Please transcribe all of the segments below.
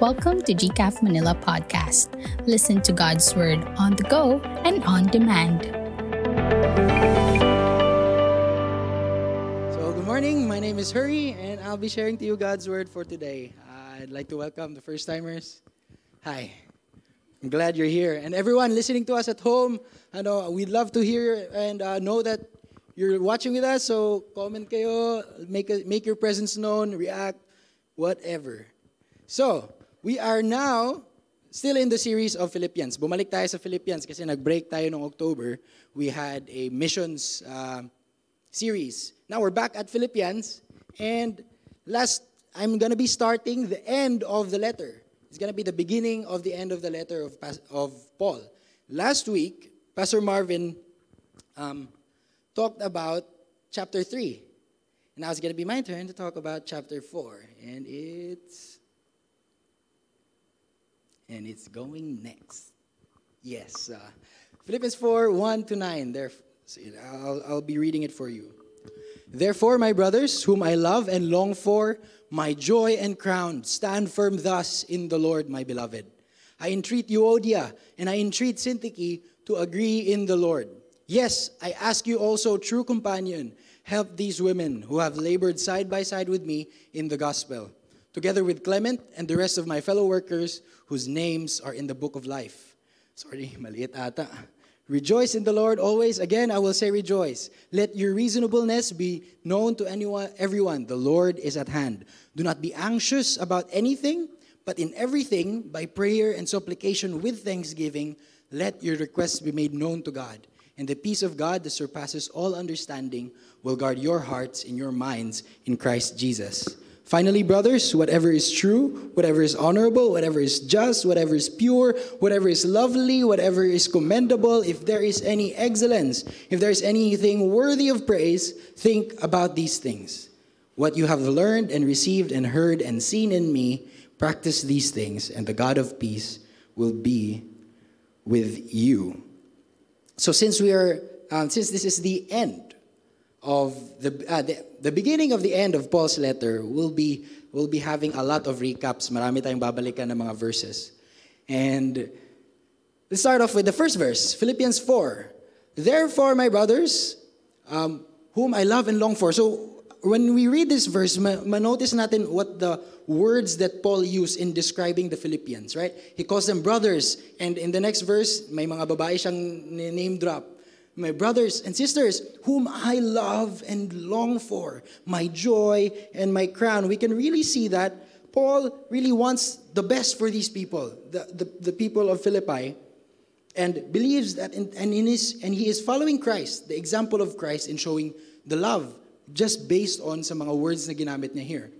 Welcome to GCAF Manila Podcast. Listen to God's Word on the go and on demand. So, good morning. My name is Hurry, and I'll be sharing to you God's Word for today. I'd like to welcome the first timers. Hi. I'm glad you're here. And everyone listening to us at home, I know we'd love to hear and uh, know that you're watching with us. So, comment kayo, make, a, make your presence known, react, whatever. So, we are now still in the series of Philippians. Bumalik tayo sa Philippians kasi nag-break tayo noong October. We had a missions uh, series. Now we're back at Philippians and last I'm going to be starting the end of the letter. It's going to be the beginning of the end of the letter of, of Paul. Last week, Pastor Marvin um, talked about chapter 3. And now it's going to be my turn to talk about chapter 4. And it's and it's going next. Yes. Uh, Philippians 4 1 to 9. There, I'll, I'll be reading it for you. Therefore, my brothers, whom I love and long for, my joy and crown, stand firm thus in the Lord, my beloved. I entreat Euodia and I entreat Syntyche to agree in the Lord. Yes, I ask you also, true companion, help these women who have labored side by side with me in the gospel together with Clement and the rest of my fellow workers whose names are in the book of life. Sorry, maliit ata. Rejoice in the Lord always. Again, I will say rejoice. Let your reasonableness be known to anyone, everyone. The Lord is at hand. Do not be anxious about anything, but in everything, by prayer and supplication with thanksgiving, let your requests be made known to God. And the peace of God that surpasses all understanding will guard your hearts and your minds in Christ Jesus. Finally, brothers, whatever is true, whatever is honorable, whatever is just, whatever is pure, whatever is lovely, whatever is commendable, if there is any excellence, if there is anything worthy of praise, think about these things. What you have learned and received and heard and seen in me, practice these things, and the God of peace will be with you. So, since we are, um, since this is the end of the, uh, the, the beginning of the end of Paul's letter will be will be having a lot of recaps. Marami tayong babalikan ng mga verses. And let's start off with the first verse, Philippians 4. Therefore, my brothers, um, whom I love and long for. So when we read this verse, ma-notice natin what the words that Paul used in describing the Philippians, right? He calls them brothers. And in the next verse, may mga babae siyang name drop my brothers and sisters, whom I love and long for, my joy and my crown. We can really see that Paul really wants the best for these people, the, the, the people of Philippi, and believes that, in, and, in his, and he is following Christ, the example of Christ, in showing the love, just based on some mga words na ginamit niya here.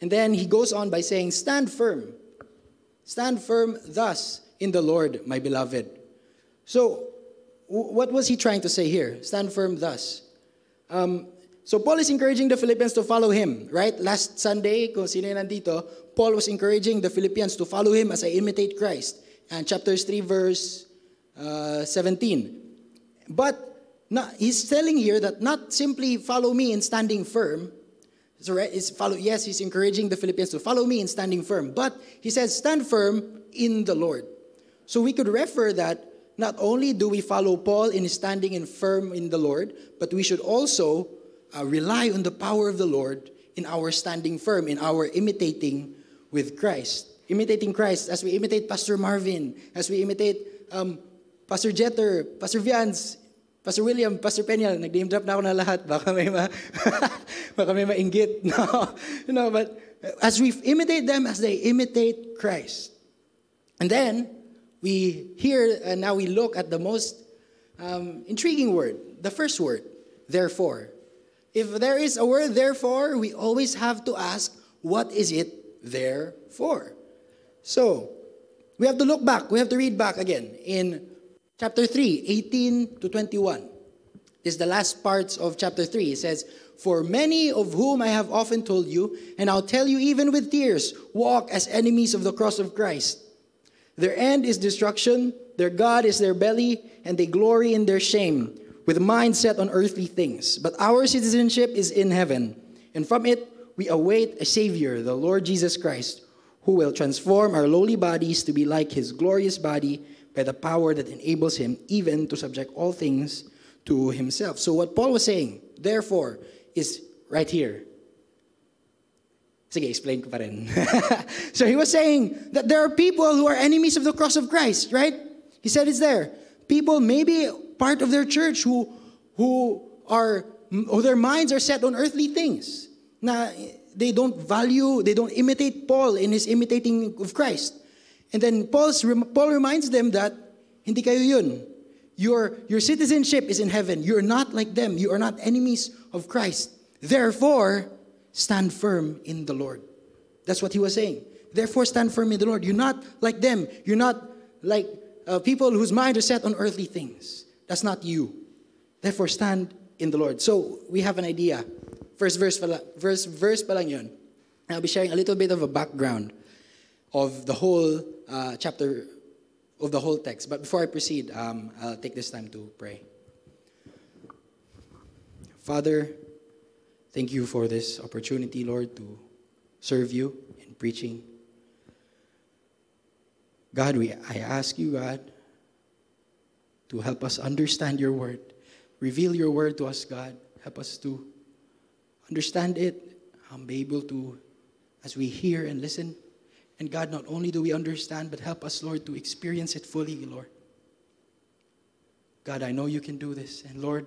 And then he goes on by saying, Stand firm. Stand firm thus in the Lord, my beloved. So, what was he trying to say here? Stand firm thus. Um, so Paul is encouraging the Philippians to follow him, right? Last Sunday, kung sino nandito, Paul was encouraging the Philippians to follow him as I imitate Christ. And chapters 3, verse uh, 17. But not, he's telling here that not simply follow me in standing firm. So right, follow, yes, he's encouraging the Philippians to follow me in standing firm. But he says, stand firm in the Lord. So we could refer that not only do we follow Paul in standing and firm in the Lord, but we should also uh, rely on the power of the Lord in our standing firm, in our imitating with Christ. Imitating Christ as we imitate Pastor Marvin, as we imitate um, Pastor Jeter, Pastor Vians, Pastor William, Pastor Penyal, nag-name drop na ako na lahat. Baka may, ma baka may mainggit. No, no, but as we imitate them, as they imitate Christ. And then, we hear and now we look at the most um, intriguing word, the first word, therefore. If there is a word therefore, we always have to ask, what is it there for? So, we have to look back, we have to read back again in chapter 3, 18 to 21. This is the last parts of chapter 3. It says, For many of whom I have often told you, and I'll tell you even with tears, walk as enemies of the cross of Christ. Their end is destruction, their God is their belly, and they glory in their shame, with mind set on earthly things. But our citizenship is in heaven, and from it we await a Savior, the Lord Jesus Christ, who will transform our lowly bodies to be like his glorious body by the power that enables him even to subject all things to himself. So, what Paul was saying, therefore, is right here. Sige, explain ko pa rin. so he was saying that there are people who are enemies of the cross of Christ, right? He said it's there. People, maybe part of their church, who, who are, or their minds are set on earthly things. Na they don't value, they don't imitate Paul in his imitating of Christ. And then Paul's, Paul reminds them that, hindi kayo yun. Your, your citizenship is in heaven. You're not like them. You are not enemies of Christ. Therefore, stand firm in the Lord. That's what he was saying. Therefore, stand firm in the Lord. You're not like them. You're not like uh, people whose mind is set on earthly things. That's not you. Therefore, stand in the Lord. So, we have an idea. First verse, pala, verse, verse pa yun. I'll be sharing a little bit of a background of the whole uh, chapter, of the whole text. But before I proceed, um, I'll take this time to pray. Father, thank you for this opportunity, Lord, to serve you in preaching. God, we, I ask you, God, to help us understand your word. Reveal your word to us, God. Help us to understand it, um, be able to, as we hear and listen. And God, not only do we understand, but help us, Lord, to experience it fully, Lord. God, I know you can do this. And Lord,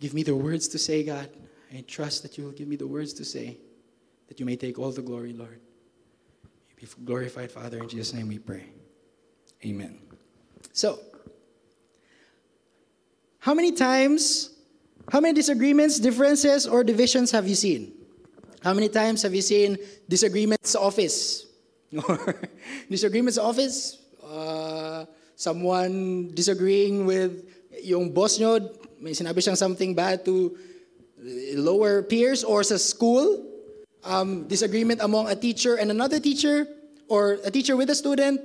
give me the words to say, God. I trust that you will give me the words to say, that you may take all the glory, Lord. You be glorified, Father. In Jesus' name we pray. Amen. So, how many times how many disagreements, differences, or divisions have you seen? How many times have you seen disagreements office? Or disagreements office? Uh, someone disagreeing with yung boss nyo, may sinabi siyang something bad to lower peers or sa school. Um, disagreement among a teacher and another teacher, or a teacher with a student.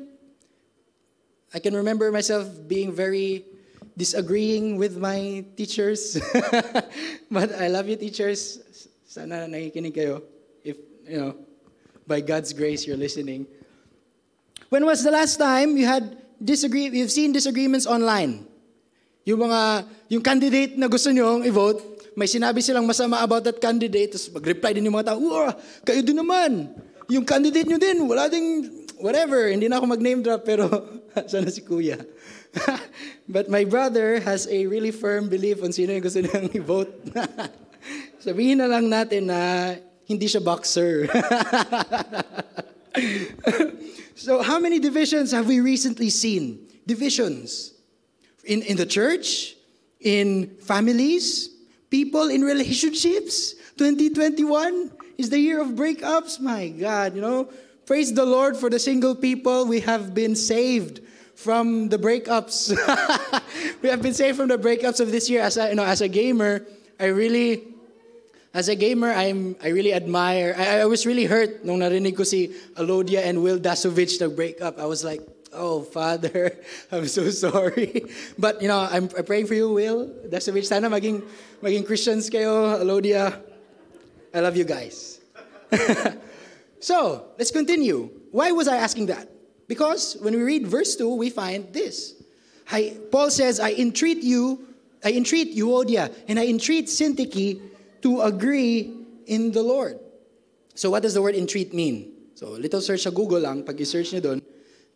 I can remember myself being very disagreeing with my teachers. but I love you, teachers. Sana nakikinig kayo. If, you know, by God's grace, you're listening. When was the last time you had disagree, you've seen disagreements online? Yung mga, yung candidate na gusto nyo i-vote, may sinabi silang masama about that candidate, tapos mag-reply din yung mga tao, Wah, kayo din naman. Yung candidate nyo din, wala ding, whatever. Hindi na ako mag-name drop, pero sana si kuya. but my brother has a really firm belief on sino yung gusto niyang i-vote. Sabihin na lang natin na hindi siya boxer. so how many divisions have we recently seen? Divisions. In, in the church, in families, people in relationships. 2021 is the year of breakups. My God, you know. Praise the Lord for the single people. We have been saved from the breakups. we have been saved from the breakups of this year. As a, you know, as a gamer, I really, as a gamer, I'm, I really admire. I, I was really hurt nung narinig ko si Alodia and Wil Dasovich to break up. I was like, oh, Father, I'm so sorry. But, you know, I'm, praying for you, Wil Dasovich. Sana maging, maging Christians kayo, Alodia. I love you guys. so, let's continue. Why was I asking that? Because when we read verse 2, we find this. I, Paul says, I entreat you, I entreat Euodia, and I entreat Syntyche to agree in the Lord. So what does the word entreat mean? So little search sa Google lang, pag i-search nyo doon,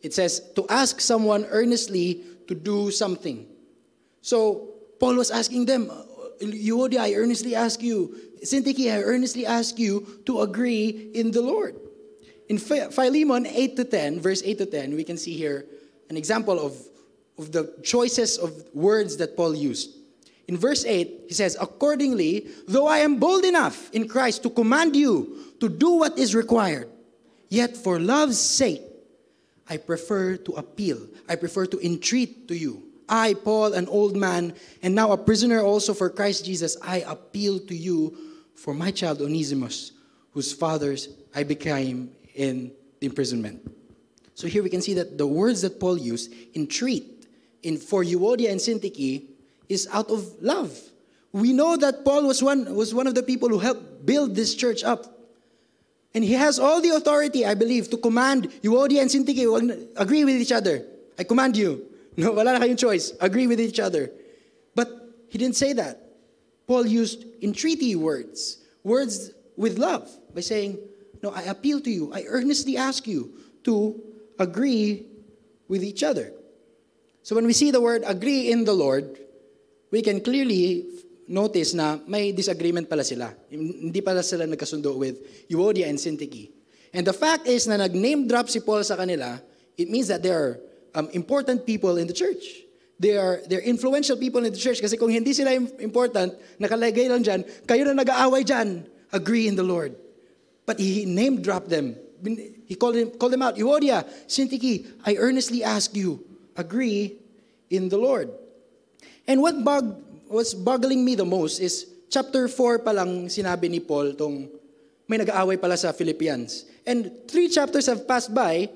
it says, to ask someone earnestly to do something. So Paul was asking them, Euodia, I earnestly ask you, Syntyche, I earnestly ask you to agree in the Lord. In Philemon 8 to 10, verse 8 to 10, we can see here an example of, of the choices of words that Paul used. In verse 8, he says, Accordingly, though I am bold enough in Christ to command you to do what is required, yet for love's sake, I prefer to appeal. I prefer to entreat to you. I, Paul, an old man, and now a prisoner also for Christ Jesus, I appeal to you for my child Onesimus, whose fathers I became in the imprisonment. So here we can see that the words that Paul used, entreat, in for Euodia and Syntyche, is out of love. We know that Paul was one, was one of the people who helped build this church up. And he has all the authority, I believe, to command Euodia and Syntyche, agree with each other. I command you. No, wala na kayong choice. Agree with each other. But he didn't say that. Paul used entreaty words, words with love, by saying, No, I appeal to you. I earnestly ask you to agree with each other. So when we see the word agree in the Lord, we can clearly notice na may disagreement pala sila. Hindi pala sila nagkasundo with Euodia and Syntyche. And the fact is na nag-name drop si Paul sa kanila, it means that they are um, important people in the church. They are they're influential people in the church kasi kung hindi sila important, nakalagay lang dyan, kayo na nag-aaway dyan, agree in the Lord. But he name dropped them. He called, him, called them out. Euodia, Syntyche, I earnestly ask you, agree in the Lord. And what bug, what's boggling me the most is chapter 4 pa lang sinabi ni Paul tong may nag-aaway pala sa Philippians. And three chapters have passed by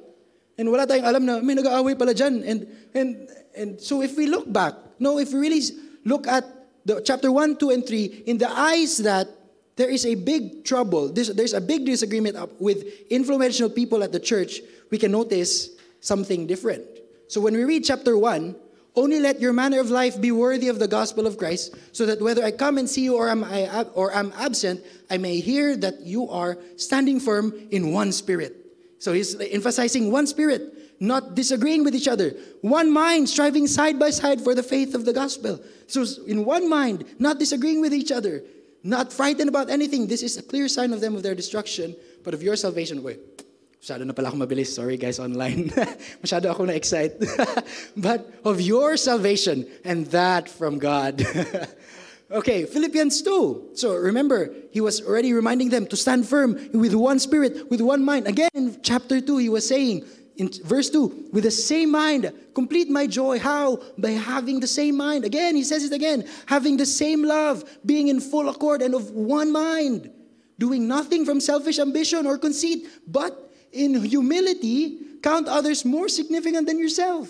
and wala tayong alam na may nag-aaway pala dyan. And, and, and so if we look back, no, if we really look at the chapter 1, 2, and 3, in the eyes that there is a big trouble, there's, there's a big disagreement with influential people at the church, we can notice something different. So when we read chapter 1, only let your manner of life be worthy of the gospel of Christ, so that whether I come and see you or am, I, or am absent, I may hear that you are standing firm in one spirit. So he's emphasizing one spirit, not disagreeing with each other. One mind, striving side by side for the faith of the gospel. So in one mind, not disagreeing with each other, not frightened about anything. This is a clear sign of them of their destruction, but of your salvation. Wait, masyado na pala ako mabilis. Sorry guys online. masyado ako na-excite. but of your salvation, and that from God. okay, Philippians 2. So remember, he was already reminding them to stand firm with one spirit, with one mind. Again, in chapter 2, he was saying, in verse 2, with the same mind, complete my joy. How? By having the same mind. Again, he says it again having the same love, being in full accord and of one mind, doing nothing from selfish ambition or conceit, but in humility, count others more significant than yourself.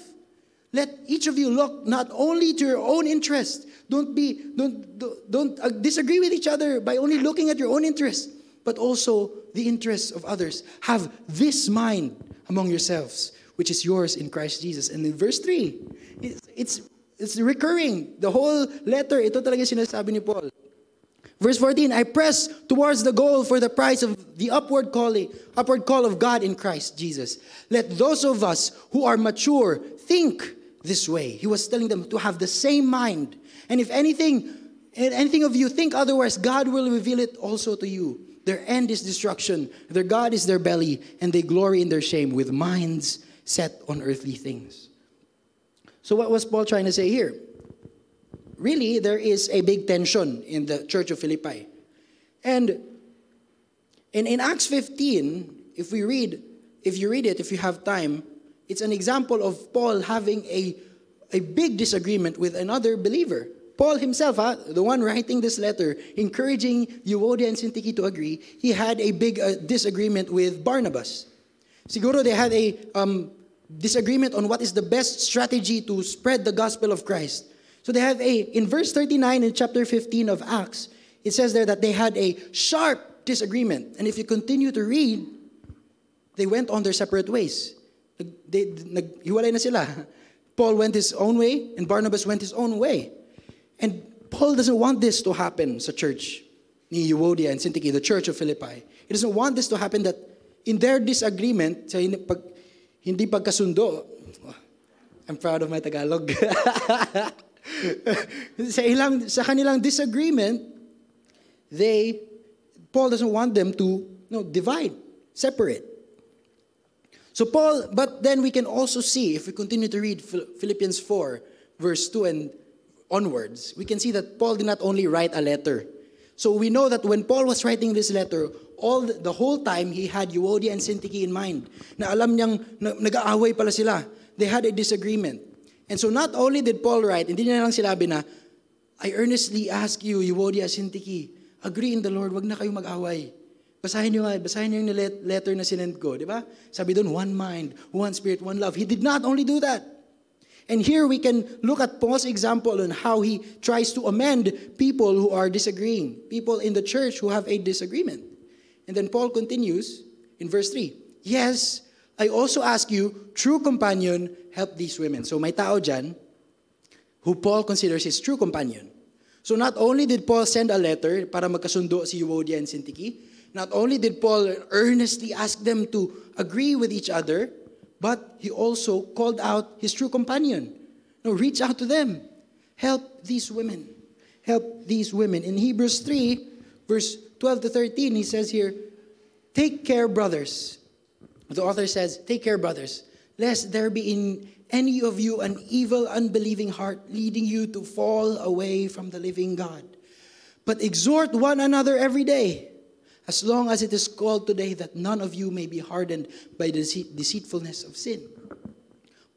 Let each of you look not only to your own interest. Don't be don't don't, uh, disagree with each other by only looking at your own interest, but also the interests of others. Have this mind among yourselves, which is yours in Christ Jesus. And in verse 3, it's, it's, it's recurring. The whole letter, ito talaga sinasabi ni Paul. Verse 14, I press towards the goal for the prize of the upward calling, upward call of God in Christ Jesus. Let those of us who are mature think this way. He was telling them to have the same mind. And if anything, anything of you think otherwise, God will reveal it also to you. Their end is destruction. Their God is their belly, and they glory in their shame with minds set on earthly things. So, what was Paul trying to say here? Really, there is a big tension in the church of Philippi. And in, in Acts 15, if we read, if you read it, if you have time, it's an example of Paul having a, a big disagreement with another believer. Paul himself, huh, the one writing this letter, encouraging Euodia and Syntyche to agree, he had a big uh, disagreement with Barnabas. Siguro they had a um, disagreement on what is the best strategy to spread the gospel of Christ. So they have a, in verse 39 in chapter 15 of Acts, it says there that they had a sharp disagreement. And if you continue to read, they went on their separate ways. They, naghiwalay na sila. Paul went his own way, and Barnabas went his own way. And Paul doesn't want this to happen sa church ni Euodia and Syntyche, the church of Philippi. He doesn't want this to happen that in their disagreement, sa hindi, pag, hindi pagkasundo, I'm proud of my Tagalog. sa, ilang, sa kanilang disagreement, they, Paul doesn't want them to no, divide, separate. So Paul, but then we can also see, if we continue to read Philippians 4, verse 2 and onwards, we can see that Paul did not only write a letter. So we know that when Paul was writing this letter, all the, the whole time he had Euodia and Syntyche in mind. Na alam niyang na, nag-aaway pala sila. They had a disagreement. And so not only did Paul write, hindi niya lang sinabi na, I earnestly ask you, Euodia, Syntyche, agree in the Lord, wag na kayong mag-away. Basahin niyo basahin niyo yung letter na sinend ko, di ba? Sabi doon, one mind, one spirit, one love. He did not only do that. And here we can look at Paul's example on how he tries to amend people who are disagreeing, people in the church who have a disagreement. And then Paul continues in verse 3. Yes, I also ask you, true companion, help these women. So may tao dyan who Paul considers his true companion. So not only did Paul send a letter para magkasundo si Euodia and Syntyche, not only did Paul earnestly ask them to agree with each other, but he also called out his true companion. No, reach out to them. Help these women. Help these women. In Hebrews 3, verse 12 to 13, he says here, Take care, brothers. The author says, Take care, brothers, lest there be in any of you an evil, unbelieving heart leading you to fall away from the living God. But exhort one another every day, as long as it is called today, that none of you may be hardened by the deceitfulness of sin.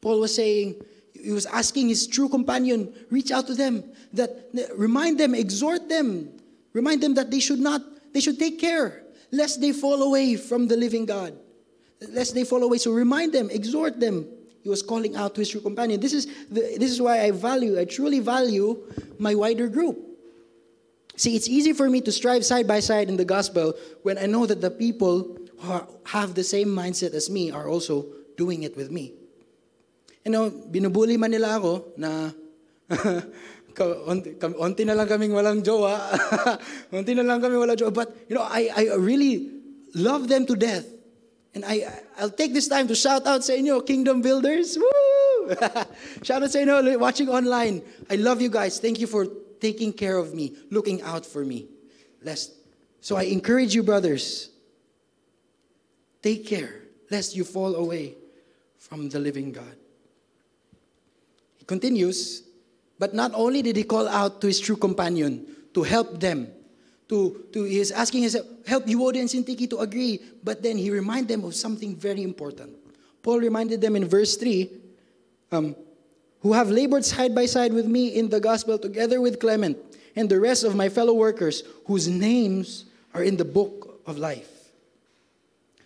Paul was saying, he was asking his true companion, reach out to them, that remind them, exhort them, remind them that they should not, they should take care, lest they fall away from the living God. Lest they fall away. So remind them, exhort them, he was calling out to his true companion. This is, the, this is why I value, I truly value my wider group. See, it's easy for me to strive side by side in the gospel when I know that the people who have the same mindset as me are also doing it with me. You know, binubuli man nila ako na onti na lang kaming walang jowa. onti na lang kaming walang jowa. But, you know, I, I really love them to death. And I, I'll take this time to shout out sa inyo, Kingdom Builders. Woo! shout out sa inyo, watching online. I love you guys. Thank you for taking care of me, looking out for me. Lest, so I encourage you, brothers, take care, lest you fall away from the living God. He continues, but not only did he call out to his true companion to help them to, to he is asking his help Euodia and Syntyche to agree, but then he reminded them of something very important. Paul reminded them in verse 3 um, who have labored side by side with me in the gospel together with Clement and the rest of my fellow workers whose names are in the book of life.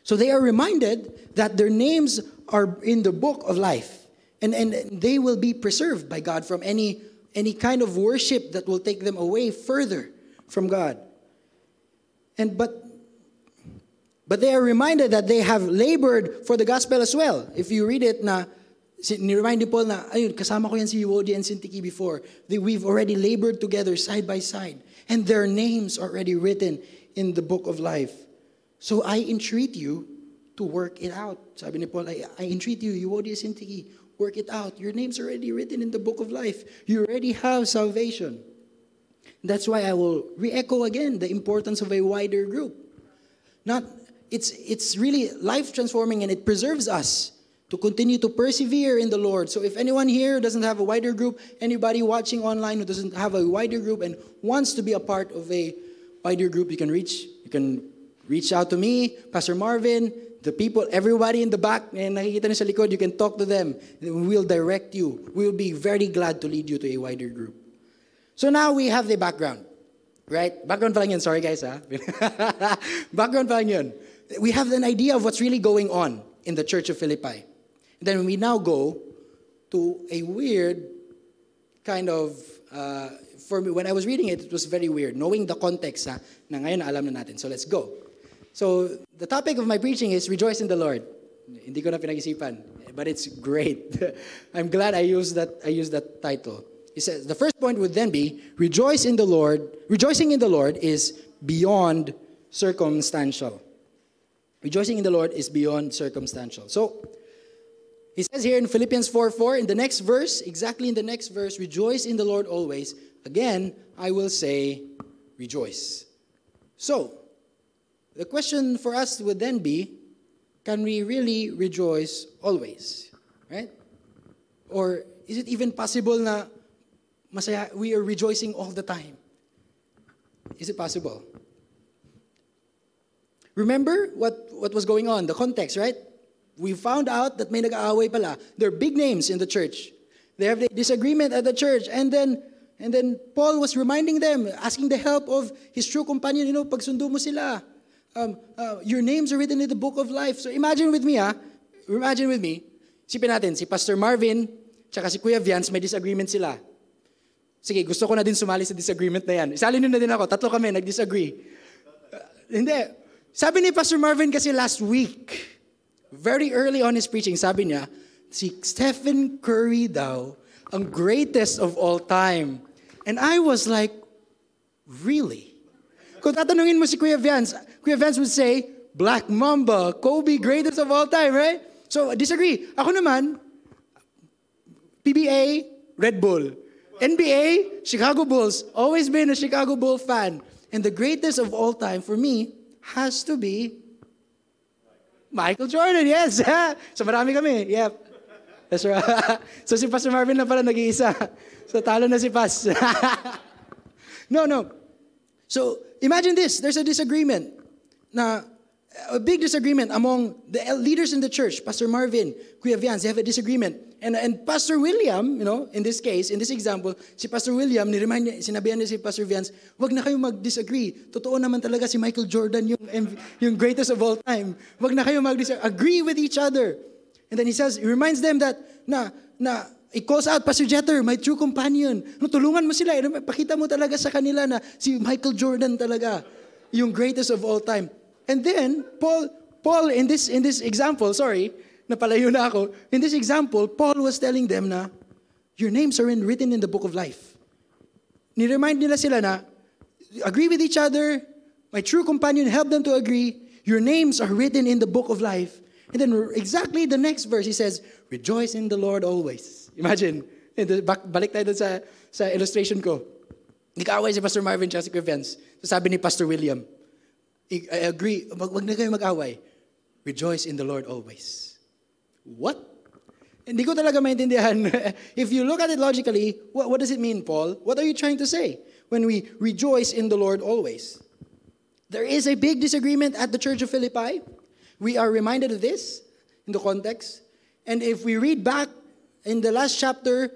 So they are reminded that their names are in the book of life and, and they will be preserved by God from any, any kind of worship that will take them away further from God. And but but they are reminded that they have labored for the gospel as well. If you read it na ni-remind ni Paul na, ayun, kasama ko yan si Euodia and Syntyche before. They, we've already labored together side by side. And their names are already written in the book of life. So I entreat you to work it out. Sabi ni Paul, I, I entreat you, Euodia and Syntyche, work it out. Your name's already written in the book of life. You already have salvation. That's why I will re-echo again the importance of a wider group. Not it's it's really life transforming and it preserves us to continue to persevere in the Lord. So if anyone here doesn't have a wider group, anybody watching online who doesn't have a wider group and wants to be a part of a wider group, you can reach you can reach out to me, Pastor Marvin, the people, everybody in the back, and nakikita niyo sa likod, you can talk to them. We'll direct you. We'll be very glad to lead you to a wider group. So now we have the background. Right? Background pa lang yun. Sorry guys, ha? background pa lang yun. We have an idea of what's really going on in the Church of Philippi. And then we now go to a weird kind of, uh, for me, when I was reading it, it was very weird. Knowing the context, ha, na ngayon alam na natin. So let's go. So the topic of my preaching is Rejoice in the Lord. Hindi ko na pinag-isipan, but it's great. I'm glad I used that, I used that title. He says the first point would then be rejoice in the Lord. Rejoicing in the Lord is beyond circumstantial. Rejoicing in the Lord is beyond circumstantial. So he says here in Philippians 4 4, in the next verse, exactly in the next verse, rejoice in the Lord always. Again, I will say, rejoice. So, the question for us would then be can we really rejoice always? Right? Or is it even possible na masaya, we are rejoicing all the time. Is it possible? Remember what, what was going on, the context, right? We found out that may nag-aaway pala. There are big names in the church. They have the disagreement at the church. And then, and then Paul was reminding them, asking the help of his true companion, you know, pagsundo mo sila. Um, uh, your names are written in the book of life. So imagine with me, ah. Imagine with me. Sipin natin, si Pastor Marvin, tsaka si Kuya Vians, may disagreement sila. Sige, gusto ko na din sumali sa disagreement na yan. Isali nyo na din ako. Tatlo kami, nag-disagree. Uh, hindi. Sabi ni Pastor Marvin kasi last week, very early on his preaching, sabi niya, si Stephen Curry daw, ang greatest of all time. And I was like, really? Kung tatanungin mo si Kuya Vance, Kuya Vance would say, Black Mamba, Kobe, greatest of all time, right? So, disagree. Ako naman, PBA, Red Bull. NBA, Chicago Bulls. Always been a Chicago Bull fan. And the greatest of all time for me has to be Michael Jordan, yes. so marami kami, yep. That's right. so si Pastor Marvin na pala nag-iisa. So talo na si Pas. no, no. So imagine this, there's a disagreement na a big disagreement among the leaders in the church, Pastor Marvin, Kuya Vians, they have a disagreement. And, and Pastor William, you know, in this case, in this example, si Pastor William, ni-remind niya, sinabihan niya si Pastor Vians, wag na kayo mag-disagree. Totoo naman talaga si Michael Jordan yung, yung greatest of all time. Wag na kayo mag-disagree. Agree with each other. And then he says, he reminds them that, na, na, he calls out, Pastor Jeter, my true companion. No, tulungan mo sila. Pakita mo talaga sa kanila na si Michael Jordan talaga, yung greatest of all time. And then, Paul, Paul in this, in this example, sorry, napalayo na ako. In this example, Paul was telling them na, your names are in, written in the book of life. Ni-remind nila sila na, agree with each other, my true companion, help them to agree, your names are written in the book of life. And then exactly the next verse, he says, rejoice in the Lord always. Imagine, balik tayo sa, sa illustration ko. Nag-away si Pastor Marvin at si Vance. So sabi ni Pastor William, I agree, wag, na kayo mag-away. Rejoice in the Lord always. What? Hindi ko talaga maintindihan. if you look at it logically, what, what does it mean, Paul? What are you trying to say when we rejoice in the Lord always? There is a big disagreement at the Church of Philippi. We are reminded of this in the context. And if we read back in the last chapter,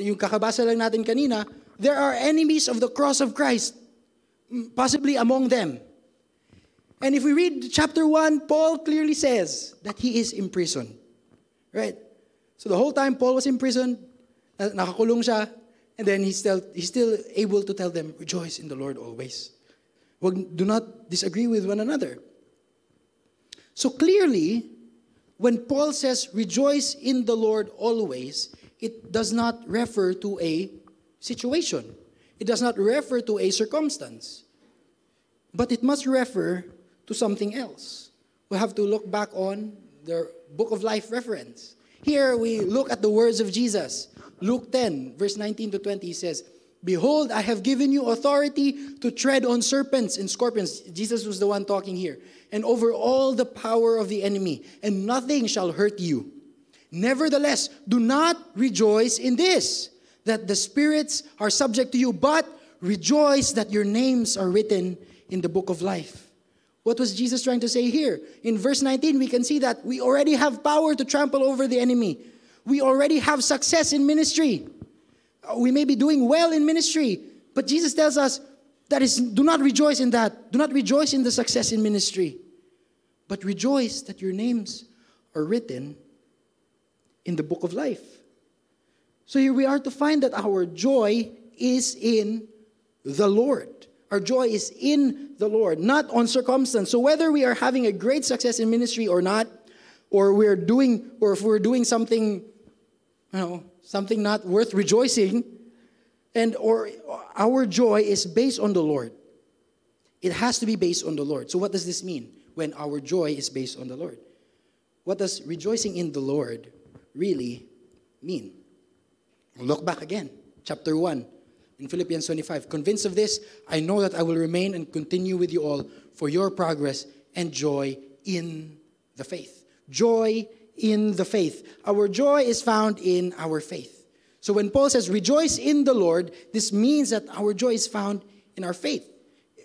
yung kakabasa lang natin kanina, there are enemies of the cross of Christ, possibly among them. And if we read chapter 1, Paul clearly says that he is in prison. Right? So the whole time Paul was in prison, nakakulong siya, and then he's still, he's still able to tell them, rejoice in the Lord always. Do not disagree with one another. So clearly, when Paul says, rejoice in the Lord always, it does not refer to a situation. It does not refer to a circumstance. But it must refer to something else. We have to look back on the book of life reference. Here we look at the words of Jesus. Luke 10, verse 19 to 20, he says, Behold, I have given you authority to tread on serpents and scorpions. Jesus was the one talking here. And over all the power of the enemy, and nothing shall hurt you. Nevertheless, do not rejoice in this, that the spirits are subject to you, but rejoice that your names are written in the book of life. What was Jesus trying to say here? In verse 19, we can see that we already have power to trample over the enemy. We already have success in ministry. Uh, we may be doing well in ministry, but Jesus tells us that is do not rejoice in that. Do not rejoice in the success in ministry, but rejoice that your names are written in the book of life. So here we are to find that our joy is in the Lord. Our joy is in the Lord, not on circumstance. So whether we are having a great success in ministry or not, or we're doing, or if we're doing something, you know, something not worth rejoicing, and or our joy is based on the Lord. It has to be based on the Lord. So what does this mean when our joy is based on the Lord? What does rejoicing in the Lord really mean? Look back again, chapter 1 in Philippians 25. Convinced of this, I know that I will remain and continue with you all for your progress and joy in the faith. Joy in the faith. Our joy is found in our faith. So when Paul says, rejoice in the Lord, this means that our joy is found in our faith.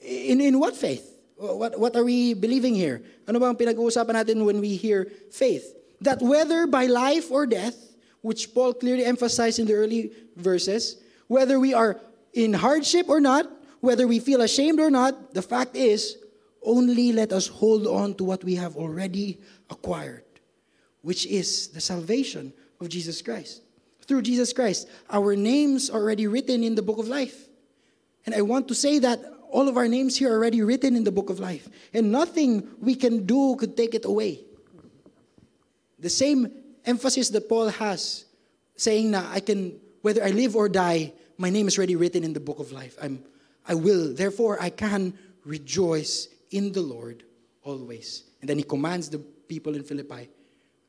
In, in what faith? What, what are we believing here? Ano ba ang pinag-uusapan natin when we hear faith? That whether by life or death, which Paul clearly emphasized in the early verses, whether we are in hardship or not, whether we feel ashamed or not, the fact is, only let us hold on to what we have already acquired, which is the salvation of Jesus Christ. Through Jesus Christ, our names are already written in the book of life. And I want to say that all of our names here are already written in the book of life, and nothing we can do could take it away. The same emphasis that Paul has, saying that I can, whether I live or die, my name is already written in the book of life. I'm, I will, therefore, I can rejoice in the Lord always. And then he commands the people in Philippi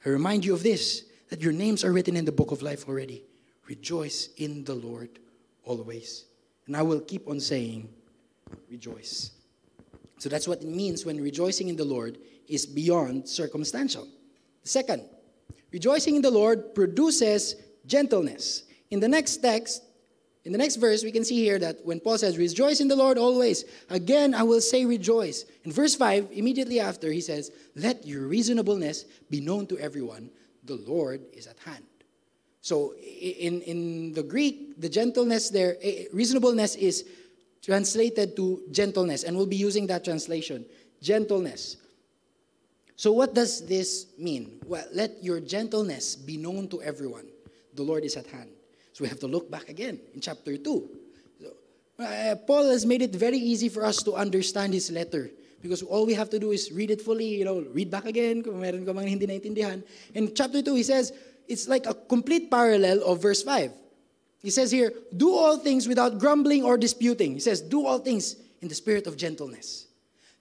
I remind you of this, that your names are written in the book of life already. Rejoice in the Lord always. And I will keep on saying, rejoice. So that's what it means when rejoicing in the Lord is beyond circumstantial. Second, rejoicing in the Lord produces gentleness. In the next text, in the next verse, we can see here that when Paul says, Rejoice in the Lord always, again I will say rejoice. In verse 5, immediately after, he says, Let your reasonableness be known to everyone, the Lord is at hand. So in, in the Greek, the gentleness there, reasonableness is translated to gentleness, and we'll be using that translation gentleness. So, what does this mean? Well, let your gentleness be known to everyone. The Lord is at hand. So, we have to look back again in chapter 2. So, uh, Paul has made it very easy for us to understand his letter because all we have to do is read it fully, you know, read back again kung. In chapter 2, he says, it's like a complete parallel of verse 5. He says here, do all things without grumbling or disputing. He says, do all things in the spirit of gentleness.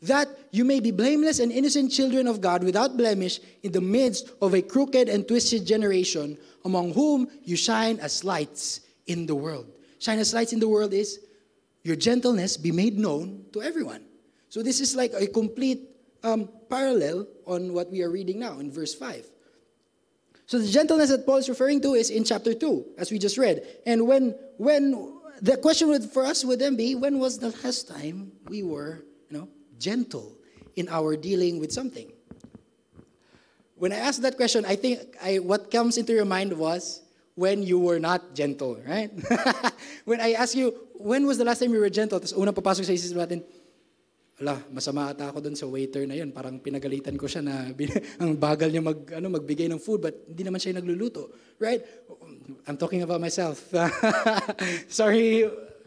That you may be blameless and innocent children of God without blemish in the midst of a crooked and twisted generation, among whom you shine as lights in the world. Shine as lights in the world is your gentleness be made known to everyone. So this is like a complete um, parallel on what we are reading now in verse 5. So the gentleness that Paul is referring to is in chapter 2, as we just read. And when, when the question would, for us would then be, when was the last time we were, you know, gentle in our dealing with something? When I asked that question, I think I, what comes into your mind was when you were not gentle, right? when I ask you, when was the last time you were gentle? Tapos unang papasok sa isip natin, Ala, masama ata ako doon sa waiter na yun. Parang pinagalitan ko siya na ang bagal niya mag, ano, magbigay ng food, but hindi naman siya nagluluto. Right? I'm talking about myself. Sorry,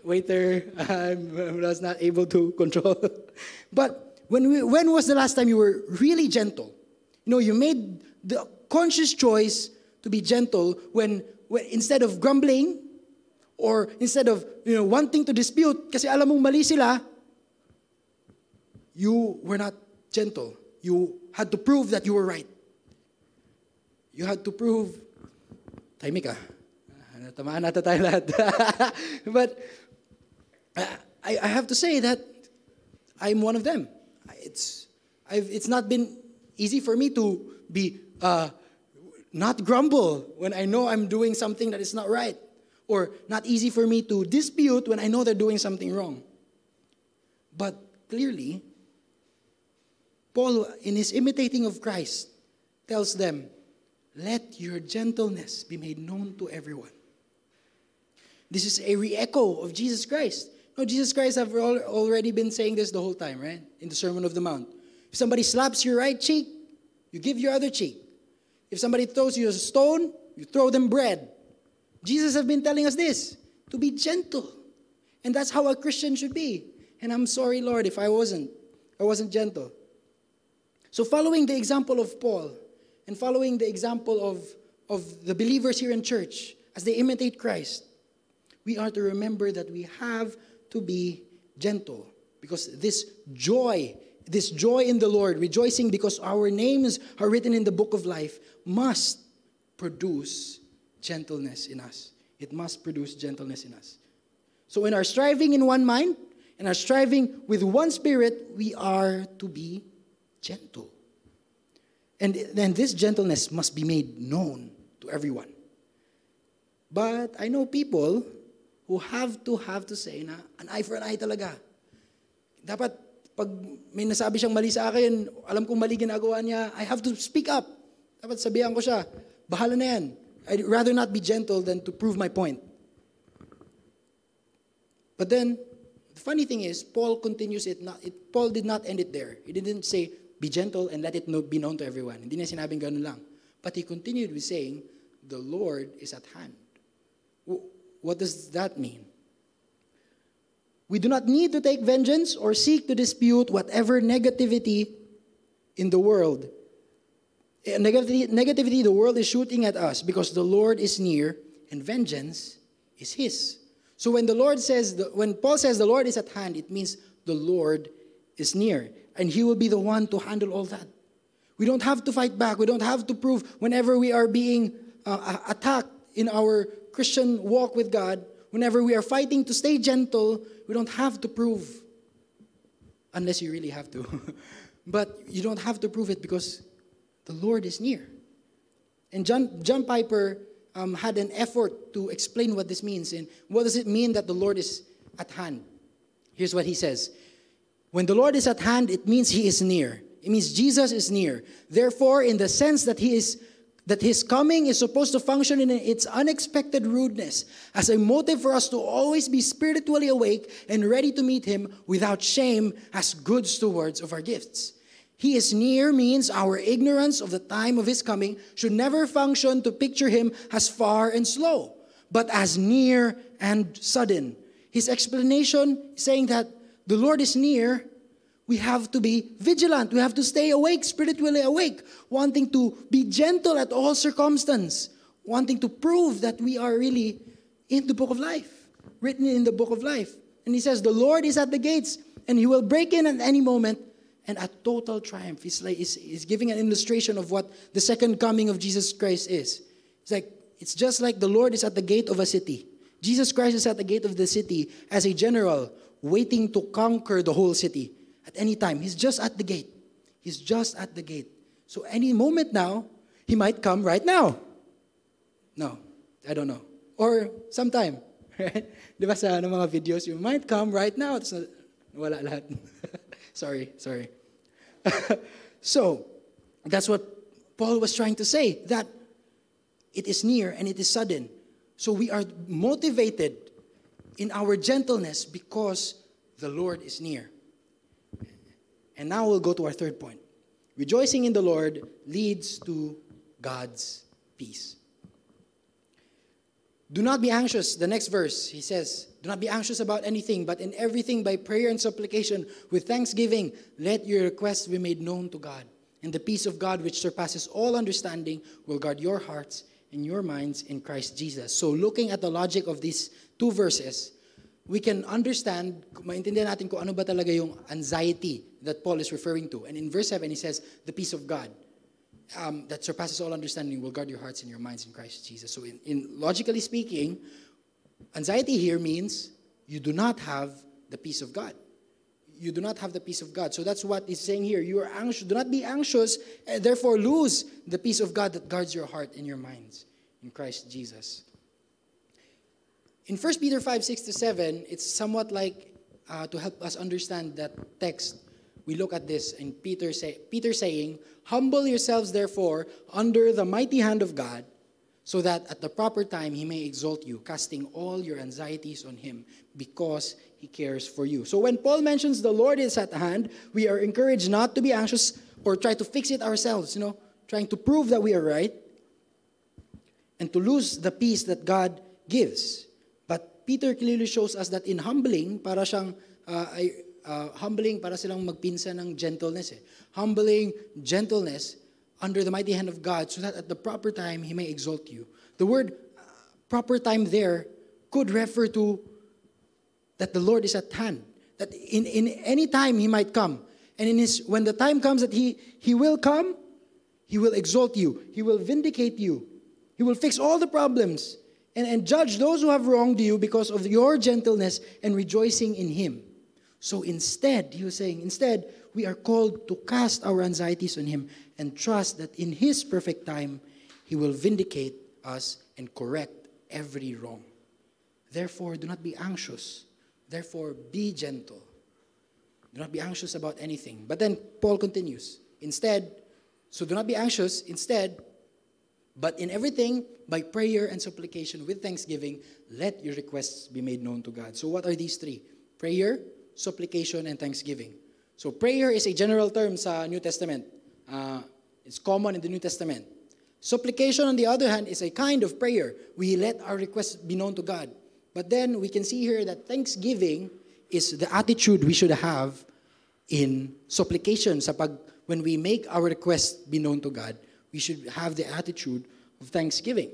waiter. I was not able to control. but when, we, when was the last time you were really gentle? You know, you made the conscious choice to be gentle when, when instead of grumbling or instead of you know, wanting to dispute kasi alam mong mali sila, you were not gentle. You had to prove that you were right. You had to prove, tahimik. Tamaan nata tayo lahat. but I, I have to say that I'm one of them. It's, I've, it's not been easy for me to be uh, not grumble when I know I'm doing something that is not right, or not easy for me to dispute when I know they're doing something wrong. But clearly, Paul, in his imitating of Christ, tells them, Let your gentleness be made known to everyone. This is a re echo of Jesus Christ. No, Jesus Christ I've already been saying this the whole time, right? In the Sermon of the Mount. If somebody slaps your right cheek, you give your other cheek. If somebody throws you a stone, you throw them bread. Jesus have been telling us this to be gentle. And that's how a Christian should be. And I'm sorry, Lord, if I wasn't. I wasn't gentle. So, following the example of Paul and following the example of, of the believers here in church as they imitate Christ, we are to remember that we have to be gentle because this joy, this joy in the Lord, rejoicing because our names are written in the book of life, must produce gentleness in us. It must produce gentleness in us. So, in our striving in one mind, and our striving with one spirit, we are to be gentle. And then this gentleness must be made known to everyone. But I know people who have to have to say na an eye for an eye talaga. Dapat pag may nasabi siyang mali sa akin, alam kong mali ginagawa niya, I have to speak up. Dapat sabihan ko siya, bahala na yan. I'd rather not be gentle than to prove my point. But then, the funny thing is, Paul continues it, not, it Paul did not end it there. He didn't say, be gentle and let it be known to everyone. Hindi niya sinabing ganun lang. But he continued with saying, the Lord is at hand. What does that mean? We do not need to take vengeance or seek to dispute whatever negativity in the world. eh, Negativity, negativity the world is shooting at us because the Lord is near and vengeance is His. So when the Lord says, when Paul says the Lord is at hand, it means the Lord is near and He will be the one to handle all that. We don't have to fight back. We don't have to prove whenever we are being uh, attacked in our Christian walk with God, whenever we are fighting to stay gentle, we don't have to prove, unless you really have to. but you don't have to prove it because the Lord is near. And John, John Piper um, had an effort to explain what this means and what does it mean that the Lord is at hand. Here's what he says When the Lord is at hand, it means he is near. It means Jesus is near. Therefore, in the sense that he is that his coming is supposed to function in its unexpected rudeness as a motive for us to always be spiritually awake and ready to meet him without shame as good stewards of our gifts. He is near means our ignorance of the time of his coming should never function to picture him as far and slow, but as near and sudden. His explanation saying that the Lord is near we have to be vigilant. We have to stay awake, spiritually awake, wanting to be gentle at all circumstance, wanting to prove that we are really in the book of life, written in the book of life. And he says, The Lord is at the gates, and he will break in at any moment, and at total triumph. He's, like, he's, he's giving an illustration of what the second coming of Jesus Christ is. It's like, it's just like the Lord is at the gate of a city. Jesus Christ is at the gate of the city as a general, waiting to conquer the whole city at any time. He's just at the gate. He's just at the gate. So any moment now, he might come right now. No, I don't know. Or sometime. Right? Di ba sa ano, mga videos, you might come right now. Wala lahat. sorry, sorry. so, that's what Paul was trying to say, that it is near and it is sudden. So we are motivated in our gentleness because the Lord is near. And now we'll go to our third point. Rejoicing in the Lord leads to God's peace. Do not be anxious. The next verse, he says, Do not be anxious about anything, but in everything by prayer and supplication with thanksgiving, let your requests be made known to God. And the peace of God, which surpasses all understanding, will guard your hearts and your minds in Christ Jesus. So, looking at the logic of these two verses, we can understand, maintindihan natin kung ano ba talaga yung anxiety that Paul is referring to. And in verse 7, he says, the peace of God um, that surpasses all understanding will guard your hearts and your minds in Christ Jesus. So in, in logically speaking, anxiety here means you do not have the peace of God. You do not have the peace of God. So that's what he's saying here. You are anxious. Do not be anxious, and therefore lose the peace of God that guards your heart and your minds in Christ Jesus. In 1 Peter 5, 6 to 7, it's somewhat like uh, to help us understand that text. We look at this and Peter say Peter saying, Humble yourselves therefore under the mighty hand of God, so that at the proper time he may exalt you, casting all your anxieties on him, because he cares for you. So when Paul mentions the Lord is at hand, we are encouraged not to be anxious or try to fix it ourselves, you know, trying to prove that we are right, and to lose the peace that God gives. Peter clearly shows us that in humbling, para siyang, uh, uh, humbling, para silang magpinsa ng gentleness. Eh. Humbling, gentleness, under the mighty hand of God, so that at the proper time, He may exalt you. The word uh, proper time there could refer to that the Lord is at hand. That in, in any time He might come. And in his, when the time comes that he, he will come, He will exalt you. He will vindicate you. He will fix all the problems and, and judge those who have wronged you because of your gentleness and rejoicing in Him. So instead, he was saying, instead, we are called to cast our anxieties on Him and trust that in His perfect time, He will vindicate us and correct every wrong. Therefore, do not be anxious. Therefore, be gentle. Do not be anxious about anything. But then Paul continues. Instead, so do not be anxious. Instead, but in everything, by prayer and supplication with thanksgiving, let your requests be made known to God. So, what are these three? Prayer, supplication, and thanksgiving. So, prayer is a general term sa New Testament. Uh, it's common in the New Testament. Supplication, on the other hand, is a kind of prayer. We let our requests be known to God. But then we can see here that thanksgiving is the attitude we should have in supplication. Sa pag, when we make our request be known to God, we should have the attitude of thanksgiving.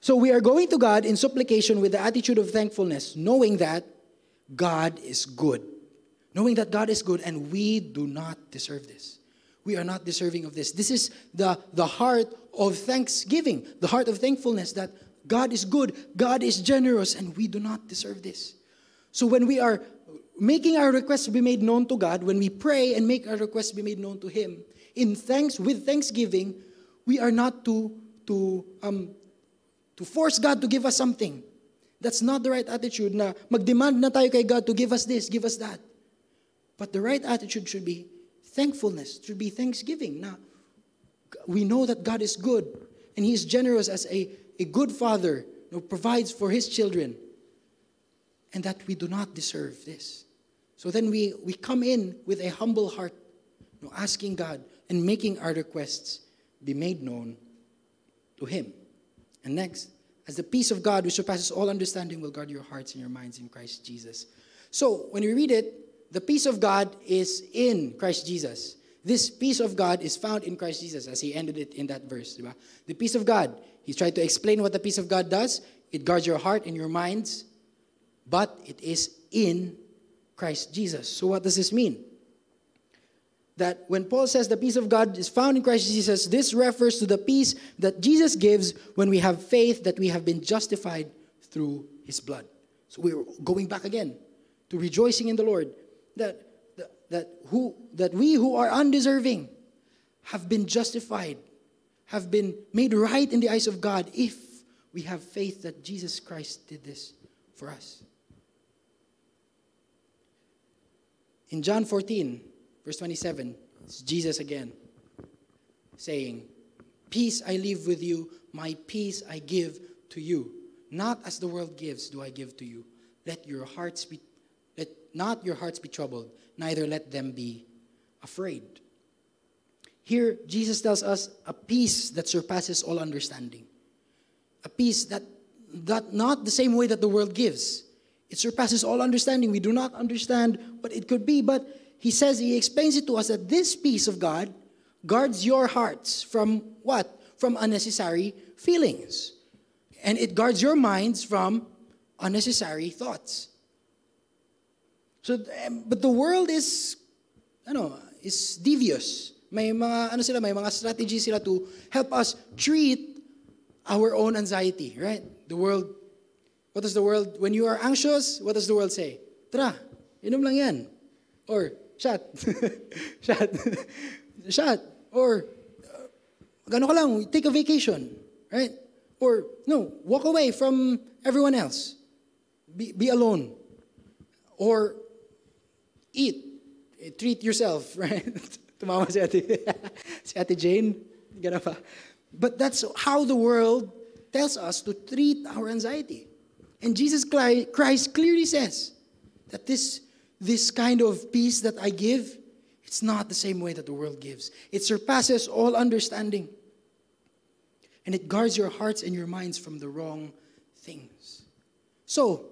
So we are going to God in supplication with the attitude of thankfulness, knowing that God is good. Knowing that God is good and we do not deserve this. We are not deserving of this. This is the, the heart of thanksgiving, the heart of thankfulness that God is good, God is generous, and we do not deserve this. So when we are making our requests be made known to God, when we pray and make our requests be made known to Him, in thanks with thanksgiving, we are not to to um, to force God to give us something. That's not the right attitude na magdemand na tayo kay God to give us this, give us that. But the right attitude should be thankfulness, should be thanksgiving. Now, we know that God is good and He is generous as a, a good father who provides for His children and that we do not deserve this. So then we, we come in with a humble heart, you know, asking God and making our requests be made known to Him. And next, as the peace of God, which surpasses all understanding, will guard your hearts and your minds in Christ Jesus. So when we read it, the peace of God is in Christ Jesus. This peace of God is found in Christ Jesus, as he ended it in that verse. Right? The peace of God. He's tried to explain what the peace of God does. It guards your heart and your minds, but it is in Christ Jesus. So, what does this mean? That when Paul says the peace of God is found in Christ Jesus, this refers to the peace that Jesus gives when we have faith that we have been justified through his blood. So, we're going back again to rejoicing in the Lord. That that, who, that we who are undeserving have been justified, have been made right in the eyes of God if we have faith that Jesus Christ did this for us. In John 14, verse 27, it's Jesus again saying, Peace I leave with you, my peace I give to you. Not as the world gives, do I give to you. Let your hearts be let not your hearts be troubled, neither let them be afraid. Here, Jesus tells us a peace that surpasses all understanding. A peace that, that not the same way that the world gives. It surpasses all understanding. We do not understand what it could be, but he says, he explains it to us that this peace of God guards your hearts from what? From unnecessary feelings. And it guards your minds from unnecessary thoughts. So, um, but the world is, ano, is devious. May mga, ano sila, may mga strategies sila to help us treat our own anxiety, right? The world, what does the world, when you are anxious, what does the world say? Tara, inom lang yan. Or, shot. shot. shot. Or, uh, gano ka lang, take a vacation, right? Or, no, walk away from everyone else. Be, be alone. Or, eat. Treat yourself, right? Tumawa si ate, si ate Jane. Ganun pa. But that's how the world tells us to treat our anxiety. And Jesus Christ clearly says that this, this kind of peace that I give, it's not the same way that the world gives. It surpasses all understanding. And it guards your hearts and your minds from the wrong things. So,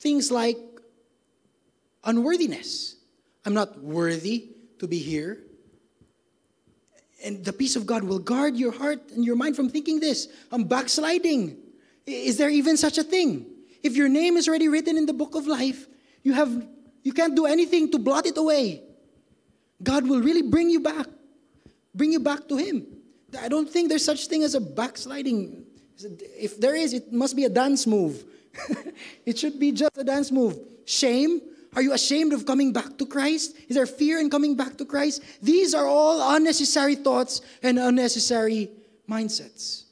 things like unworthiness. I'm not worthy to be here. And the peace of God will guard your heart and your mind from thinking this. I'm backsliding. Is there even such a thing? If your name is already written in the book of life, you have you can't do anything to blot it away. God will really bring you back. Bring you back to him. I don't think there's such thing as a backsliding. If there is, it must be a dance move. it should be just a dance move. Shame, are you ashamed of coming back to Christ? Is there fear in coming back to Christ? These are all unnecessary thoughts and unnecessary mindsets.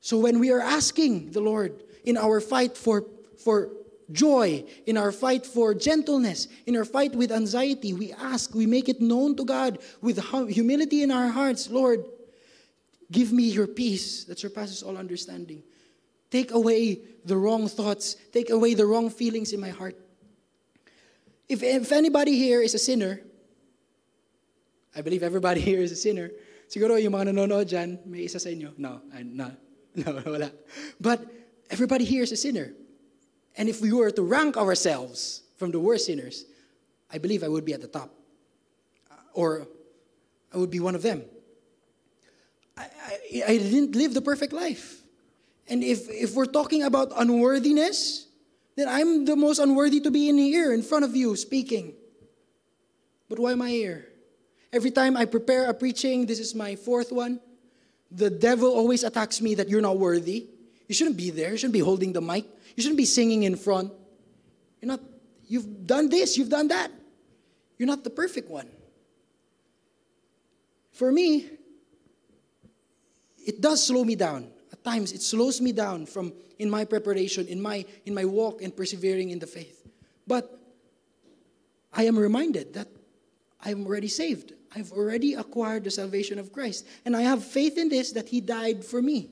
So when we are asking the Lord in our fight for, for joy, in our fight for gentleness, in our fight with anxiety, we ask, we make it known to God with humility in our hearts Lord, give me your peace that surpasses all understanding. Take away the wrong thoughts, take away the wrong feelings in my heart. If, if anybody here is a sinner, I believe everybody here is a sinner. Siguro yung mga nanonood dyan, may isa sa inyo. No, I, no, no, wala. But everybody here is a sinner. And if we were to rank ourselves from the worst sinners, I believe I would be at the top. Uh, or I would be one of them. I, I, I didn't live the perfect life. And if, if we're talking about unworthiness, then I'm the most unworthy to be in here in front of you speaking. But why am I here? Every time I prepare a preaching, this is my fourth one, the devil always attacks me that you're not worthy. You shouldn't be there. You shouldn't be holding the mic. You shouldn't be singing in front. You're not, you've done this, you've done that. You're not the perfect one. For me, it does slow me down. At times, it slows me down from in my preparation, in my in my walk and persevering in the faith. But I am reminded that I am already saved. I've already acquired the salvation of Christ. And I have faith in this that He died for me.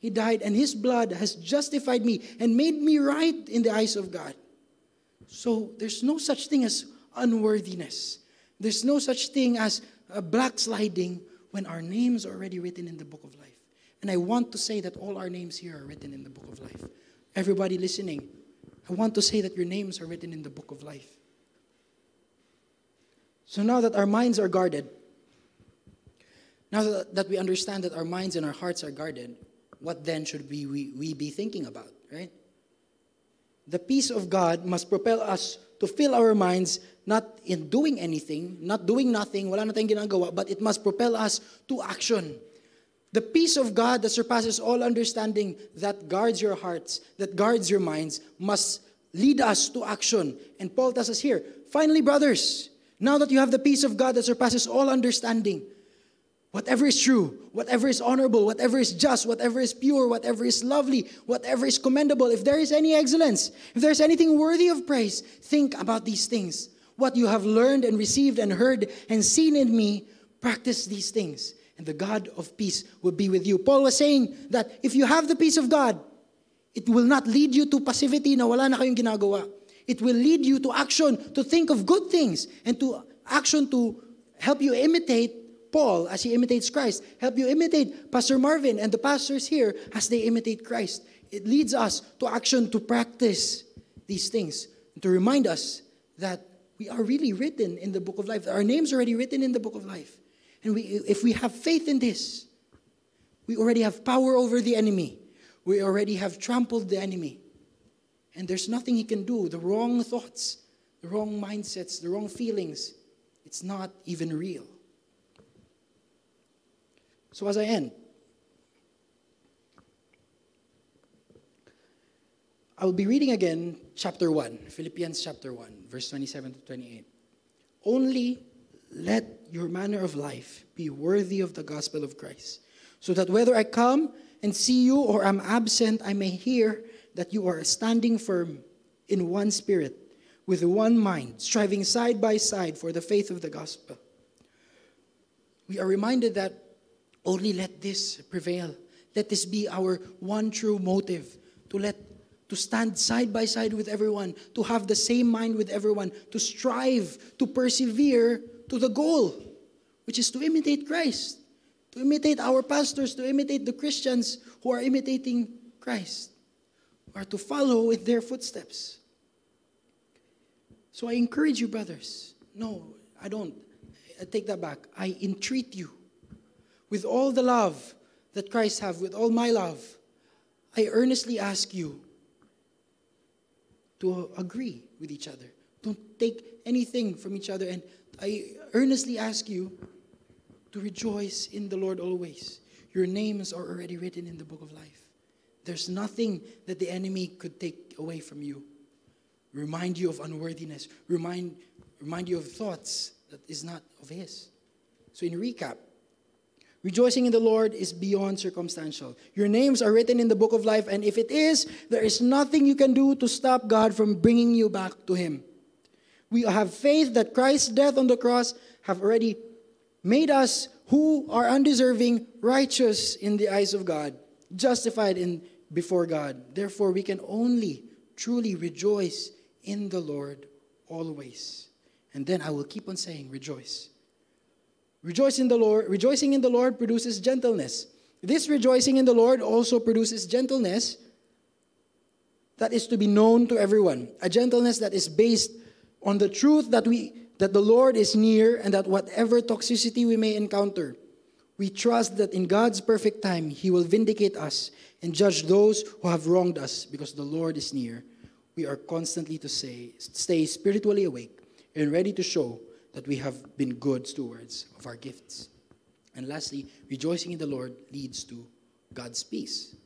He died, and His blood has justified me and made me right in the eyes of God. So there's no such thing as unworthiness. There's no such thing as a backsliding when our names are already written in the book of life. And I want to say that all our names here are written in the book of life. Everybody listening, I want to say that your names are written in the book of life. So now that our minds are guarded, now that, that we understand that our minds and our hearts are guarded, what then should we, we, we be thinking about, right? The peace of God must propel us to fill our minds not in doing anything, not doing nothing, wala na tayong ginagawa, but it must propel us to action. The peace of God that surpasses all understanding, that guards your hearts, that guards your minds, must lead us to action. And Paul tells us here, finally, brothers, now that you have the peace of God that surpasses all understanding, whatever is true, whatever is honorable, whatever is just, whatever is pure, whatever is lovely, whatever is commendable, if there is any excellence, if there's anything worthy of praise, think about these things. What you have learned and received and heard and seen in me, practice these things, and the God of peace will be with you. Paul was saying that if you have the peace of God, it will not lead you to passivity na wala na kayong ginagawa. It will lead you to action, to think of good things, and to action to help you imitate Paul as he imitates Christ, help you imitate Pastor Marvin and the pastors here as they imitate Christ. It leads us to action to practice these things, to remind us that we are really written in the book of life. Our names already written in the book of life. And we, if we have faith in this, we already have power over the enemy. We already have trampled the enemy. And there's nothing he can do. The wrong thoughts, the wrong mindsets, the wrong feelings, it's not even real. So, as I end, I will be reading again chapter 1, Philippians chapter 1, verse 27 to 28. Only let your manner of life be worthy of the gospel of Christ, so that whether I come and see you or I'm absent, I may hear that you are standing firm in one spirit, with one mind, striving side by side for the faith of the gospel. We are reminded that only let this prevail. Let this be our one true motive to let to stand side by side with everyone, to have the same mind with everyone, to strive, to persevere to the goal, which is to imitate Christ, to imitate our pastors, to imitate the Christians who are imitating Christ are to follow in their footsteps. So I encourage you, brothers. No, I don't. I take that back. I entreat you with all the love that Christ have, with all my love. I earnestly ask you to agree with each other. Don't take anything from each other. And I earnestly ask you to rejoice in the Lord always. Your names are already written in the book of life. There's nothing that the enemy could take away from you. Remind you of unworthiness. Remind, remind you of thoughts that is not of his. So, in recap, rejoicing in the Lord is beyond circumstantial. Your names are written in the book of life, and if it is, there is nothing you can do to stop God from bringing you back to him. We have faith that Christ's death on the cross have already made us who are undeserving righteous in the eyes of God justified in before God. Therefore, we can only truly rejoice in the Lord always. And then I will keep on saying, rejoice. Rejoice in the Lord. Rejoicing in the Lord produces gentleness. This rejoicing in the Lord also produces gentleness. that is to be known to everyone, a gentleness that is based on the truth that we that the Lord is near and that whatever toxicity we may encounter, we trust that in God's perfect time he will vindicate us and judge those who have wronged us because the Lord is near. We are constantly to say stay spiritually awake and ready to show that we have been good stewards of our gifts. And lastly, rejoicing in the Lord leads to God's peace.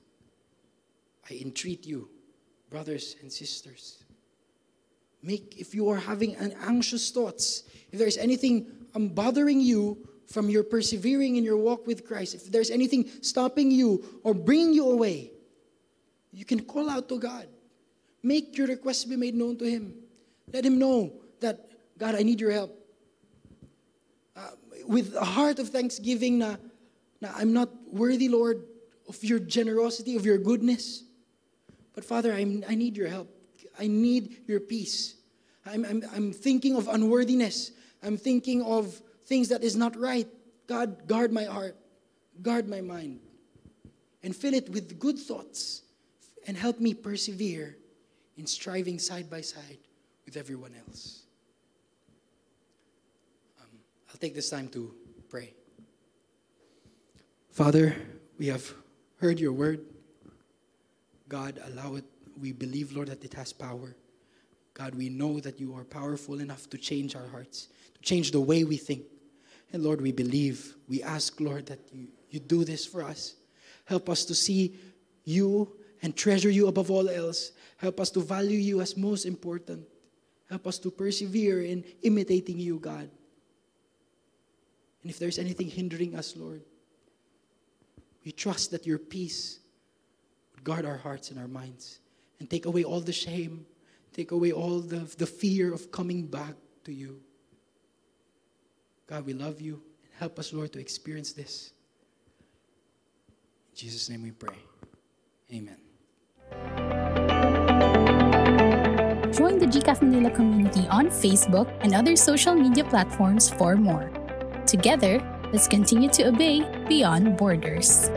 I entreat you, brothers and sisters, make if you are having an anxious thoughts, if there's anything bothering you from your persevering in your walk with Christ, if there's anything stopping you or bringing you away, you can call out to God. Make your request be made known to Him. Let Him know that, God, I need your help. With a heart of thanksgiving, na, na I'm not worthy, Lord, of your generosity, of your goodness. But Father, I'm, I need your help. I need your peace. I'm, I'm, I'm thinking of unworthiness. I'm thinking of things that is not right. God, guard my heart, guard my mind, and fill it with good thoughts, and help me persevere in striving side by side with everyone else. I'll take this time to pray. Father, we have heard your word. God, allow it. We believe, Lord, that it has power. God, we know that you are powerful enough to change our hearts, to change the way we think. And Lord, we believe, we ask, Lord, that you, you do this for us. Help us to see you and treasure you above all else. Help us to value you as most important. Help us to persevere in imitating you, God. And if there's anything hindering us, Lord, we trust that your peace would guard our hearts and our minds and take away all the shame, take away all the, the fear of coming back to you. God, we love you and help us, Lord, to experience this. In Jesus' name we pray. Amen. Join the GCAF Manila community on Facebook and other social media platforms for more. Together, let's continue to obey beyond borders.